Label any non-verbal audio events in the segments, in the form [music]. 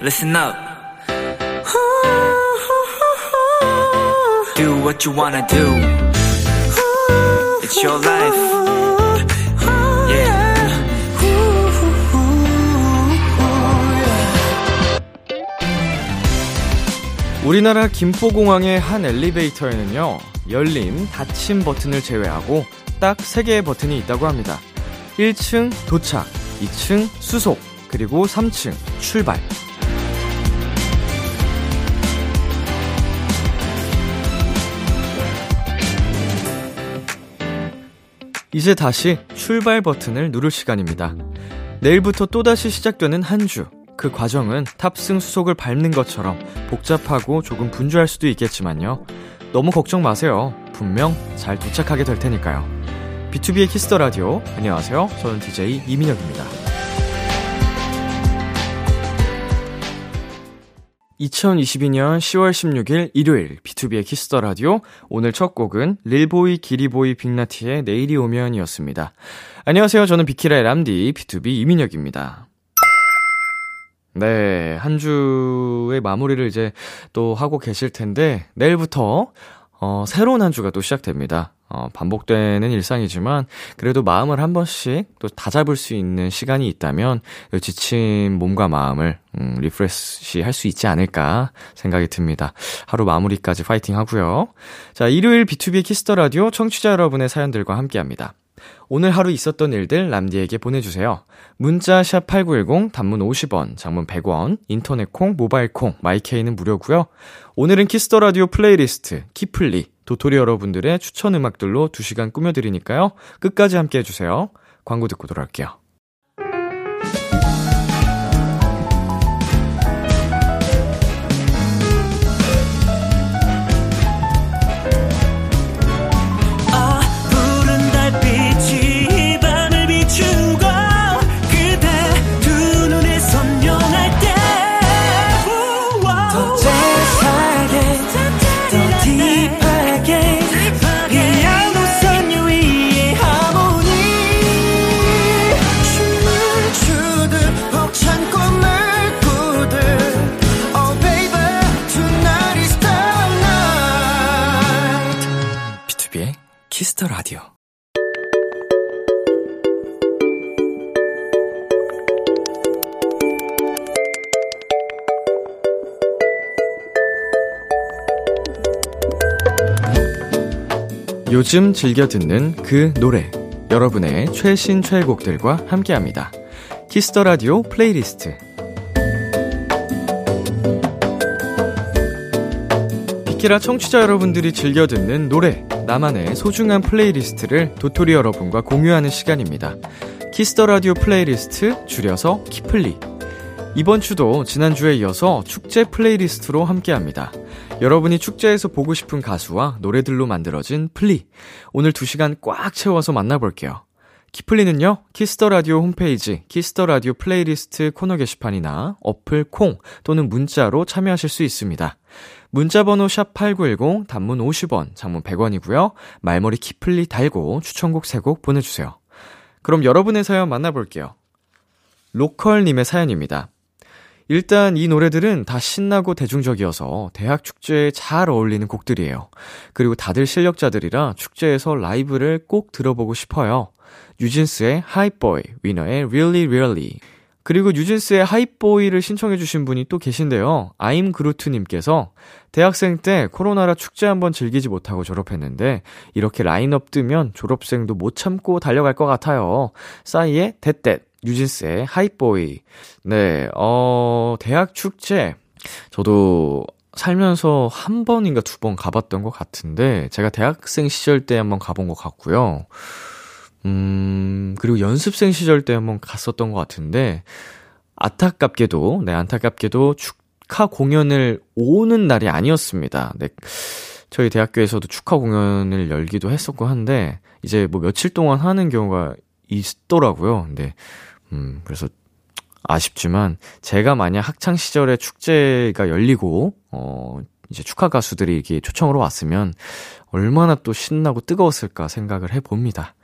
listen up. Do what you wanna do. It's your life. Yeah. 우리나라 김포공항의 한 엘리베이터에는요, 열림, 닫힘 버튼을 제외하고 딱 3개의 버튼이 있다고 합니다. 1층 도착, 2층 수속, 그리고 3층 출발. 이제 다시 출발 버튼을 누를 시간입니다. 내일부터 또다시 시작되는 한 주. 그 과정은 탑승 수속을 밟는 것처럼 복잡하고 조금 분주할 수도 있겠지만요. 너무 걱정 마세요. 분명 잘 도착하게 될 테니까요. B2B의 키스터 라디오. 안녕하세요. 저는 DJ 이민혁입니다. 2022년 10월 16일 일요일 B2B의 키스터 라디오. 오늘 첫 곡은 릴보이 기리보이 빅나티의 내일이 오면이었습니다. 안녕하세요. 저는 비키라의 람디 BTOB 이민혁입니다. 네, 한 주의 마무리를 이제 또 하고 계실 텐데, 내일부터, 어, 새로운 한 주가 또 시작됩니다. 어, 반복되는 일상이지만, 그래도 마음을 한 번씩 또 다잡을 수 있는 시간이 있다면, 지친 몸과 마음을, 음, refresh 할 수 있지 않을까 생각이 듭니다. 하루 마무리까지 파이팅 하고요 자, 일요일 B2B 키스터 라디오 청취자 여러분의 사연들과 함께 합니다. 오늘 하루 있었던 일들 람디에게 보내주세요. 문자 샵 8910, 단문 50원, 장문 100원, 인터넷 콩, 모바일 콩, 마이케이는 무료고요 오늘은 Kiss the Radio playlist, 키플리, 도토리 여러분들의 추천 음악들로 2시간 꾸며드리니까요. 끝까지 함께 해주세요. 광고 듣고 돌아올게요. 요즘 즐겨 듣는 그 노래. 여러분의 최신 최애곡들과 함께 합니다. Kiss the Radio playlist. 비키라 청취자 여러분들이 즐겨 듣는 노래, 나만의 소중한 playlist를 도토리 여러분과 공유하는 시간입니다. Kiss the Radio playlist, 줄여서 키플리. 이번 주도 지난주에 이어서 축제 playlist로 함께 합니다. 여러분이 축제에서 보고 싶은 가수와 노래들로 만들어진 플리. 오늘 2시간 꽉 채워서 만나볼게요. 키플리는요, Kiss the Radio 홈페이지, Kiss the Radio playlist 코너 게시판이나 어플 콩 또는 문자로 참여하실 수 있습니다. 문자번호 샵8910, 단문 50원, 장문 100원이고요. 말머리 키플리 달고 추천곡 3곡 보내주세요. 그럼 여러분의 사연 만나볼게요. 로컬님의 사연입니다. 일단 이 노래들은 다 신나고 대중적이어서 대학 축제에 잘 어울리는 곡들이에요. 그리고 다들 실력자들이라 축제에서 라이브를 꼭 들어보고 싶어요. 뉴진스의 하이보이, 위너의 Really Really. 그리고 뉴진스의 하이보이를 신청해주신 분이 또 계신데요. 아임 그루트님께서 대학생 때 코로나라 축제 한번 즐기지 못하고 졸업했는데 이렇게 라인업 뜨면 졸업생도 못 참고 달려갈 것 같아요. 싸이의 데댓, 뉴진스의 하이보이. 네, 어, 대학 축제. 저도 살면서 한 번인가 두 번 가봤던 것 같은데, 제가 대학생 시절 때 한번 가본 것 같고요. 음, 그리고 연습생 시절 때 한번 갔었던 것 같은데, 안타깝게도, 네, 안타깝게도 축하 공연을 오는 날이 아니었습니다. 네. 저희 대학교에서도 축하 공연을 열기도 했었고 한데, 이제 뭐 며칠 동안 하는 경우가 있더라고요. 근데, 음, 그래서 아쉽지만, 제가 만약 학창 시절에 축제가 열리고, 어, 이제 축하 가수들이 이렇게 초청으로 왔으면, 얼마나 또 신나고 뜨거웠을까 생각을 해 봅니다.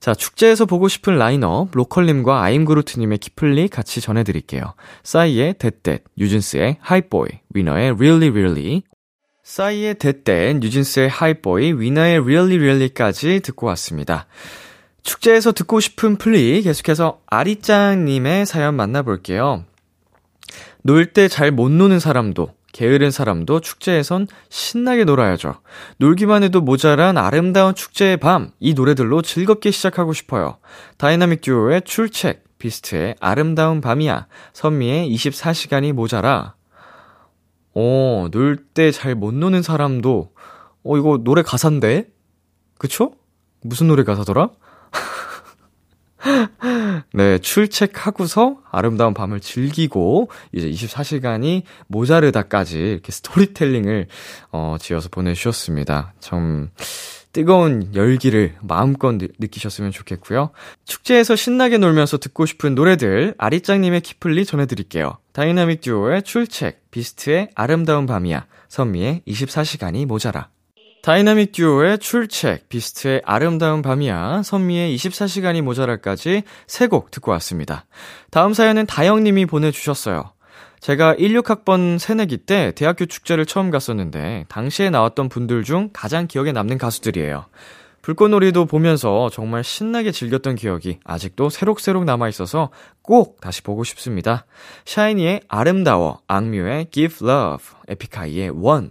자, 축제에서 보고 싶은 라인업, 로컬님과 아임그루트님의 키플리 같이 전해드릴게요. 싸이의 That That, NewJeans의 Hype Boy, 위너의 Really Really, 싸이의 That That, NewJeans의 Hype Boy, 위너의 Really Really까지 듣고 왔습니다. 축제에서 듣고 싶은 플리 계속해서 아리짱님의 사연 만나볼게요. 놀 때 잘 못 노는 사람도 게으른 사람도 축제에선 신나게 놀아야죠. 놀기만 해도 모자란 아름다운 축제의 밤, 이 노래들로 즐겁게 시작하고 싶어요. 다이나믹 듀오의 출첵, 비스트의 아름다운 밤이야, 선미의 24시간이 모자라. 어, 놀 때 잘 못 노는 사람도, 어, 이거 노래 가사인데? 그쵸? 무슨 노래 가사더라? [gasps] 네, 출첵하고서 아름다운 밤을 즐기고 이제 24시간이 모자르다까지 이렇게 스토리텔링을 어 지어서 보내 주셨습니다. 참 뜨거운 열기를 마음껏 느, 느끼셨으면 좋겠고요. 축제에서 신나게 놀면서 듣고 싶은 노래들 아리짱님의 키플리 전해드릴게요. 다이나믹 듀오의 출첵, 비스트의 아름다운 밤이야, 선미의 24시간이 모자라. 다이나믹 듀오의 출첵, 비스트의 아름다운 밤이야, 선미의 24시간이 모자라까지 세 곡 듣고 왔습니다. 다음 사연은 다영님이 보내주셨어요. 제가 16학번 새내기 때 대학교 축제를 처음 갔었는데, 당시에 나왔던 분들 중 가장 기억에 남는 가수들이에요. 불꽃놀이도 보면서 정말 신나게 즐겼던 기억이 아직도 새록새록 남아있어서 꼭 다시 보고 싶습니다. 샤이니의 아름다워, 악뮤의 Give Love, 에픽하이의 One,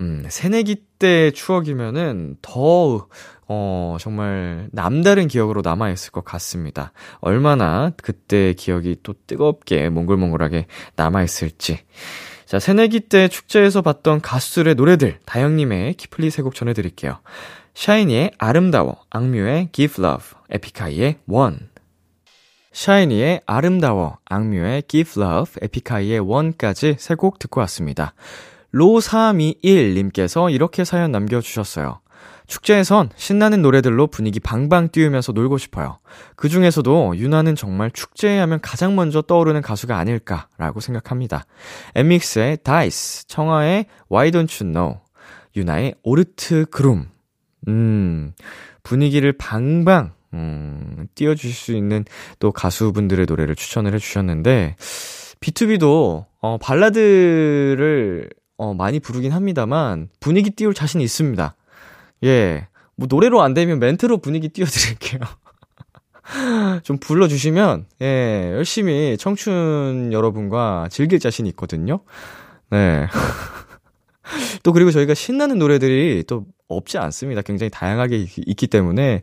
음, 새내기 때 추억이면은 더, 어, 정말 남다른 기억으로 남아있을 것 같습니다. 얼마나 그때 기억이 또 뜨겁게 몽글몽글하게 남아있을지. 자, 새내기 때 축제에서 봤던 가수들의 노래들, 다영님의 키플리 세 곡 전해드릴게요. 샤이니의 아름다워, 악뮤의 Give Love, 에픽하이의 One. 샤이니의 아름다워, 악뮤의 Give Love, 에픽하이의 One까지 세 곡 듣고 왔습니다. 로321님께서 이렇게 사연 남겨주셨어요. 축제에선 신나는 노래들로 분위기 방방 띄우면서 놀고 싶어요. 그 중에서도 유나는 정말 축제에 하면 가장 먼저 떠오르는 가수가 아닐까라고 생각합니다. 엠믹스의 다이스, 청하의 Why Don't You Know, 유나의 오르트 그룸. 음, 분위기를 방방, 음, 띄워주실 수 있는 또 가수분들의 노래를 추천을 해주셨는데, B2B도, 어, 발라드를 어, 많이 부르긴 합니다만, 분위기 띄울 자신 있습니다. 예. 뭐, 노래로 안 되면 멘트로 분위기 띄워 드릴게요. [laughs] 좀 불러주시면, 예, 열심히 청춘 여러분과 즐길 자신이 있거든요. 네. [laughs] 또 그리고 저희가 신나는 노래들이 또 없지 않습니다. 굉장히 다양하게 있기 때문에,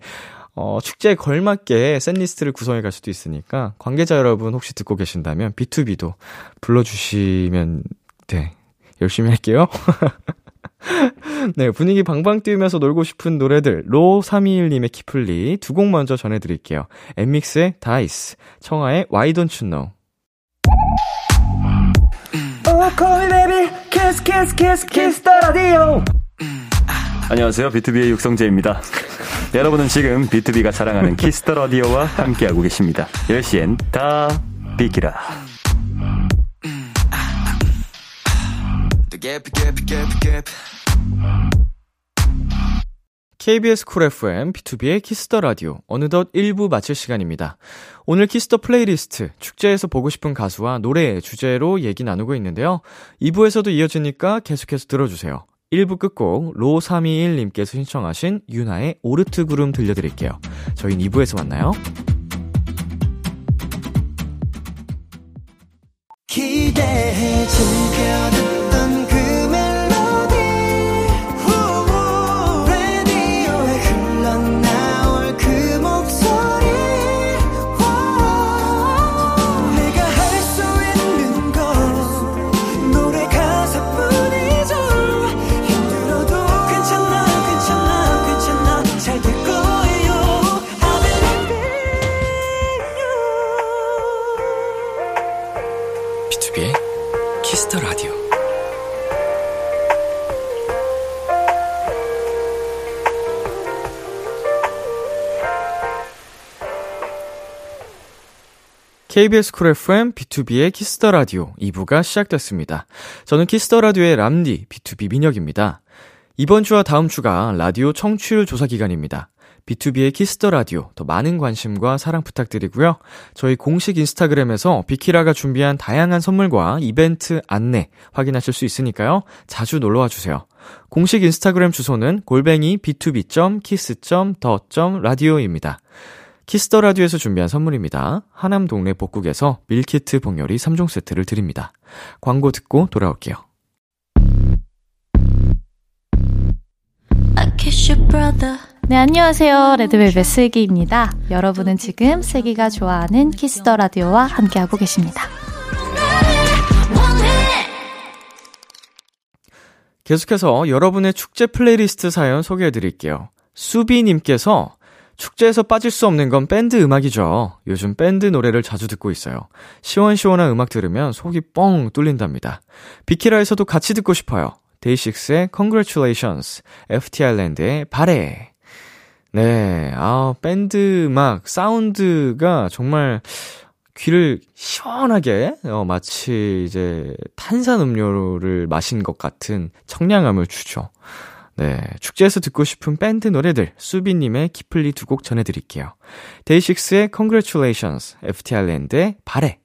어, 축제에 걸맞게 샌리스트를 구성해 갈 수도 있으니까, 관계자 여러분 혹시 듣고 계신다면, B2B도 불러주시면, 네, 열심히 할게요. [laughs] 네, 분위기 방방 띄우면서 놀고 싶은 노래들, 로321님의 키플리 두 곡 먼저 전해드릴게요. 엔믹스의 DICE, 청하의 Why Don't You Know. 안녕하세요. 비투비의 육성재입니다. 여러분은 지금 비투비가 자랑하는 키스 더 라디오와 함께하고 계십니다. 10시엔 다 비키라. KBS 쿨 FM, 비투비의 키스 더 라디오. 어느덧 1부 마칠 시간입니다. 오늘 키스 더 플레이리스트, 축제에서 보고 싶은 가수와 노래 주제로 얘기 나누고 있는데요. 2부에서도 이어지니까 계속해서 들어주세요. 1부 끝곡 로321님께서 신청하신 윤하의 오르트 구름 들려드릴게요. 저희는 2부에서 만나요. 기대해 듣 KBS 쿨 FM 비투비의 키스 더 라디오 2부가 시작됐습니다. 저는 키스 더 라디오의 람디 비투비 민혁입니다. 이번 주와 다음 주가 라디오 청취율 조사 기간입니다. 비투비의 키스 더 라디오 더 많은 관심과 사랑 부탁드리고요. 저희 공식 인스타그램에서 비키라가 준비한 다양한 선물과 이벤트 안내 확인하실 수 있으니까요. 자주 놀러 와 주세요. 공식 인스타그램 주소는 골뱅이 btob.kiss.the.radio입니다. 키스 더 라디오에서 준비한 선물입니다. 하남 동네 복국에서 밀키트 복요리 3종 세트를 드립니다. 광고 듣고 돌아올게요. 네, 안녕하세요. 레드벨벳 슬기입니다. 여러분은 지금 슬기가 좋아하는 키스 더 라디오와 함께하고 계십니다. 계속해서 여러분의 축제 플레이리스트 사연 소개해 드릴게요. 수비님께서 축제에서 빠질 수 없는 건 밴드 음악이죠. 요즘 밴드 노래를 자주 듣고 있어요. 시원시원한 음악 들으면 속이 뻥 뚫린답니다. 비키라에서도 같이 듣고 싶어요. 데이식스의 Congratulations, FT 아일랜드의 바래. 네, 아, 밴드 음악, 사운드가 정말 귀를 시원하게, 어, 마치 이제 탄산 음료를 마신 것 같은 청량함을 주죠. 네, 축제에서 듣고 싶은 밴드 노래들 수비님의 키플리 두 곡 전해드릴게요. 데이식스의 Congratulations, FT 아일랜드의 바래.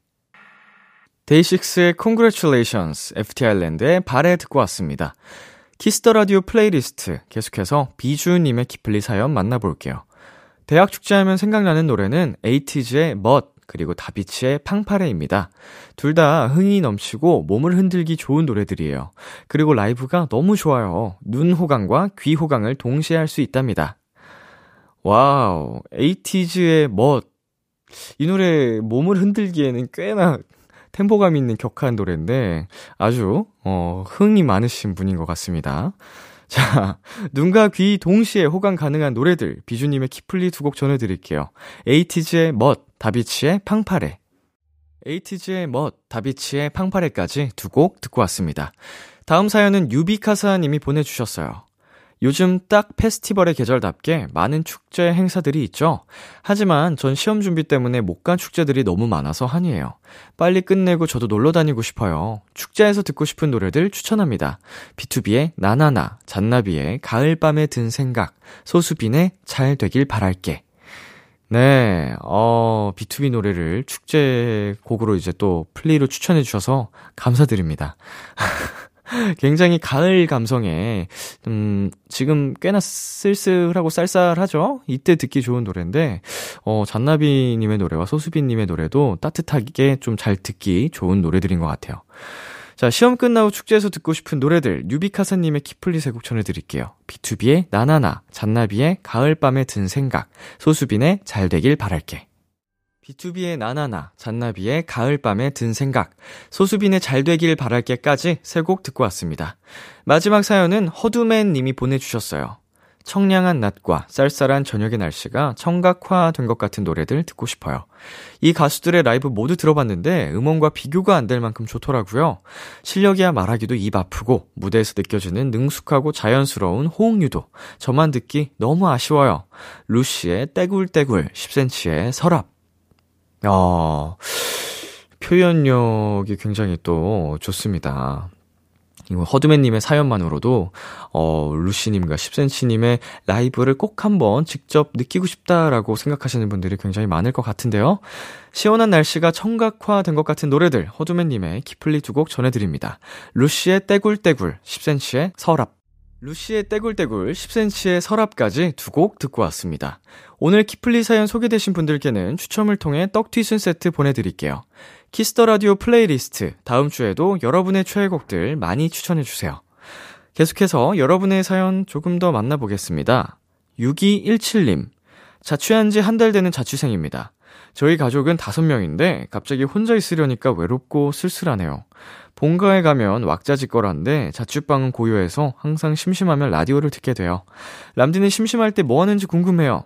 데이식스의 Congratulations, FT 아일랜드의 바래 듣고 왔습니다. 키스 더 라디오 플레이리스트 계속해서 비주님의 키플리 사연 만나볼게요. 대학 축제하면 생각나는 노래는 에이티즈의 멋 그리고 다비치의 팡파레입니다. 둘 다 흥이 넘치고 몸을 흔들기 좋은 노래들이에요. 그리고 라이브가 너무 좋아요. 눈 호강과 귀 호강을 동시에 할 수 있답니다. 와우, 에이티즈의 멋. 이 노래 몸을 흔들기에는 꽤나 템포감 있는 격한 노래인데 아주 어 흥이 많으신 분인 것 같습니다. 자, 눈과 귀 동시에 호강 가능한 노래들 비주님의 키플리 두 곡 전해드릴게요. 에이티즈의 멋, 다비치의 팡파레. 에이티즈의 멋, 다비치의 팡파레까지 두 곡 듣고 왔습니다. 다음 사연은 유비카사님이 보내주셨어요. 요즘 딱 페스티벌의 계절답게 많은 축제 행사들이 있죠. 하지만 전 시험 준비 때문에 못 간 축제들이 너무 많아서 한이에요. 빨리 끝내고 저도 놀러 다니고 싶어요. 축제에서 듣고 싶은 노래들 추천합니다. B2B의 나나나, 잔나비의 가을밤에 든 생각, 소수빈의 잘 되길 바랄게. 네, 어, B2B 노래를 축제 곡으로 이제 또 플레이로 추천해 주셔서 감사드립니다. [laughs] 굉장히 가을 감성에, 음, 지금 꽤나 쓸쓸하고 쌀쌀하죠? 이때 듣기 좋은 노래인데, 어, 잔나비님의 노래와 소수빈님의 노래도 따뜻하게 좀 잘 듣기 좋은 노래들인 것 같아요. 자, 시험 끝나고 축제에서 듣고 싶은 노래들, 뉴비카사님의 키플리 세곡 전해드릴게요. B2B의 나나나, 잔나비의 가을밤에 든 생각, 소수빈의 잘 되길 바랄게. B2B의 나나나, 잔나비의 가을밤에 든 생각, 소수빈의 잘 되길 바랄게까지 세 곡 듣고 왔습니다. 마지막 사연은 허두맨 님이 보내주셨어요. 청량한 낮과 쌀쌀한 저녁의 날씨가 청각화된 것 같은 노래들 듣고 싶어요. 이 가수들의 라이브 모두 들어봤는데 음원과 비교가 안 될 만큼 좋더라고요. 실력이야 말하기도 입 아프고 무대에서 느껴지는 능숙하고 자연스러운 호응유도 저만 듣기 너무 아쉬워요. 루시의 떼굴떼굴 10cm의 서랍 어, 표현력이 굉장히 또 좋습니다. 허드맨님의 사연만으로도, 어, 루시님과 10cm님의 라이브를 꼭 한번 직접 느끼고 싶다라고 생각하시는 분들이 굉장히 많을 것 같은데요. 시원한 날씨가 청각화 된 것 같은 노래들, 허드맨님의 키플리 두 곡 전해드립니다. 루시의 떼굴떼굴, 10cm의 서랍. 루시의 떼굴떼굴 10cm의 서랍까지 두 곡 듣고 왔습니다. 오늘 키플리 사연 소개되신 분들께는 추첨을 통해 떡튀순 세트 보내드릴게요. 키스 더 라디오 플레이리스트 다음 주에도 여러분의 최애곡들 많이 추천해 주세요. 계속해서 여러분의 사연 조금 더 만나보겠습니다. 6217님. 자취한 지 한 달 되는 자취생입니다. 저희 가족은 다섯 명인데 갑자기 혼자 있으려니까 외롭고 쓸쓸하네요. 본가에 가면 왁자지껄한데 자취방은 고요해서 항상 심심하면 라디오를 듣게 돼요. 람디는 심심할 때 뭐 하는지 궁금해요.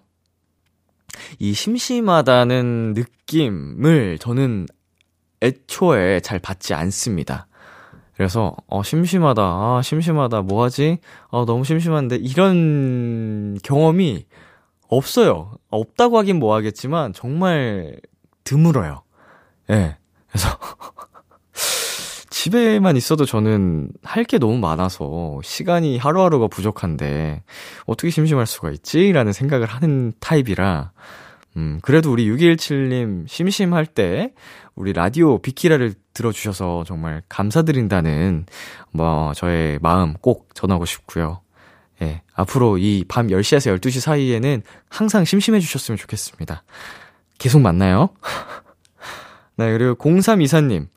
이 심심하다는 느낌을 저는 애초에 잘 받지 않습니다. 그래서 어 심심하다. 아, 심심하다. 뭐 하지? 어 너무 심심한데 이런 경험이 없어요. 없다고 하긴 뭐 하겠지만 정말 드물어요. 예. 네. 그래서 [laughs] 집에만 있어도 저는 할 게 너무 많아서 시간이 하루하루가 부족한데 어떻게 심심할 수가 있지? 라는 생각을 하는 타입이라 음, 그래도 우리 6217님 심심할 때 우리 라디오 비키라를 들어주셔서 정말 감사드린다는 뭐 저의 마음 꼭 전하고 싶고요. 예, 앞으로 이 밤 10시에서 12시 사이에는 항상 심심해 주셨으면 좋겠습니다. 계속 만나요. [laughs] 네, 그리고 0324님.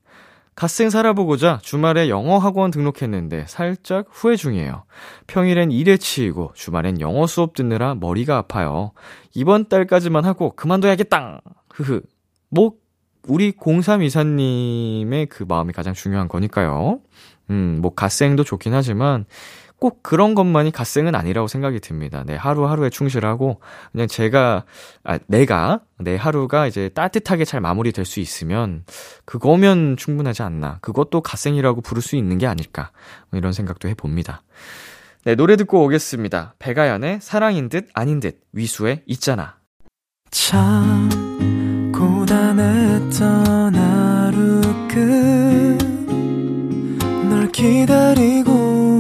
갓생 살아보고자 주말에 영어 학원 등록했는데 살짝 후회 중이에요. 평일엔 일에 치이고 주말엔 영어 수업 듣느라 머리가 아파요. 이번 달까지만 하고 그만둬야겠다! 흐흐. 뭐, 우리 0324님의 그 마음이 가장 중요한 거니까요. 음, 뭐, 갓생도 좋긴 하지만, 꼭 그런 것만이 갓생은 아니라고 생각이 듭니다. 네, 하루하루에 충실하고, 그냥 제가, 아, 내가, 내 하루가 이제 따뜻하게 잘 마무리될 수 있으면, 그거면 충분하지 않나. 그것도 갓생이라고 부를 수 있는 게 아닐까. 뭐 이런 생각도 해 봅니다. 네, 노래 듣고 오겠습니다. 백아연의 사랑인 듯 아닌 듯, 위수의 있잖아. 참, 고단했던 하루 끝. 널 기다리고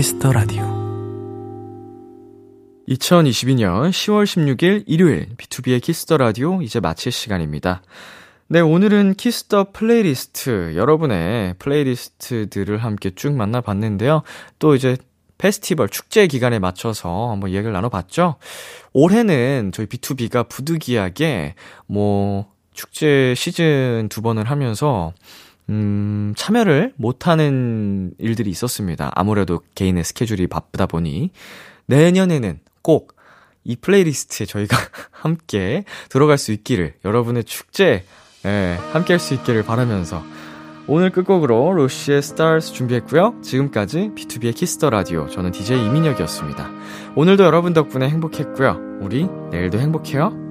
키스 더 라디오 2022년 10월 16일 일요일 비투비의 키스 더 라디오 이제 마칠 시간입니다. 네, 오늘은 키스 더 플레이리스트 여러분의 플레이리스트들을 함께 쭉 만나봤는데요. 또 이제 페스티벌 축제 기간에 맞춰서 한번 이야기를 나눠봤죠. 올해는 저희 B2B가 부득이하게 뭐 축제 시즌 두 번을 하면서 음, 참여를 못하는 일들이 있었습니다. 아무래도 개인의 스케줄이 바쁘다 보니. 내년에는 꼭 이 플레이리스트에 저희가 [laughs] 함께 들어갈 수 있기를, 여러분의 축제, 예, 함께 할 수 있기를 바라면서. 오늘 끝곡으로 로시의 Stars 준비했고요. 지금까지 비투비의 키스 더 라디오. 저는 DJ 이민혁이었습니다. 오늘도 여러분 덕분에 행복했고요. 우리 내일도 행복해요.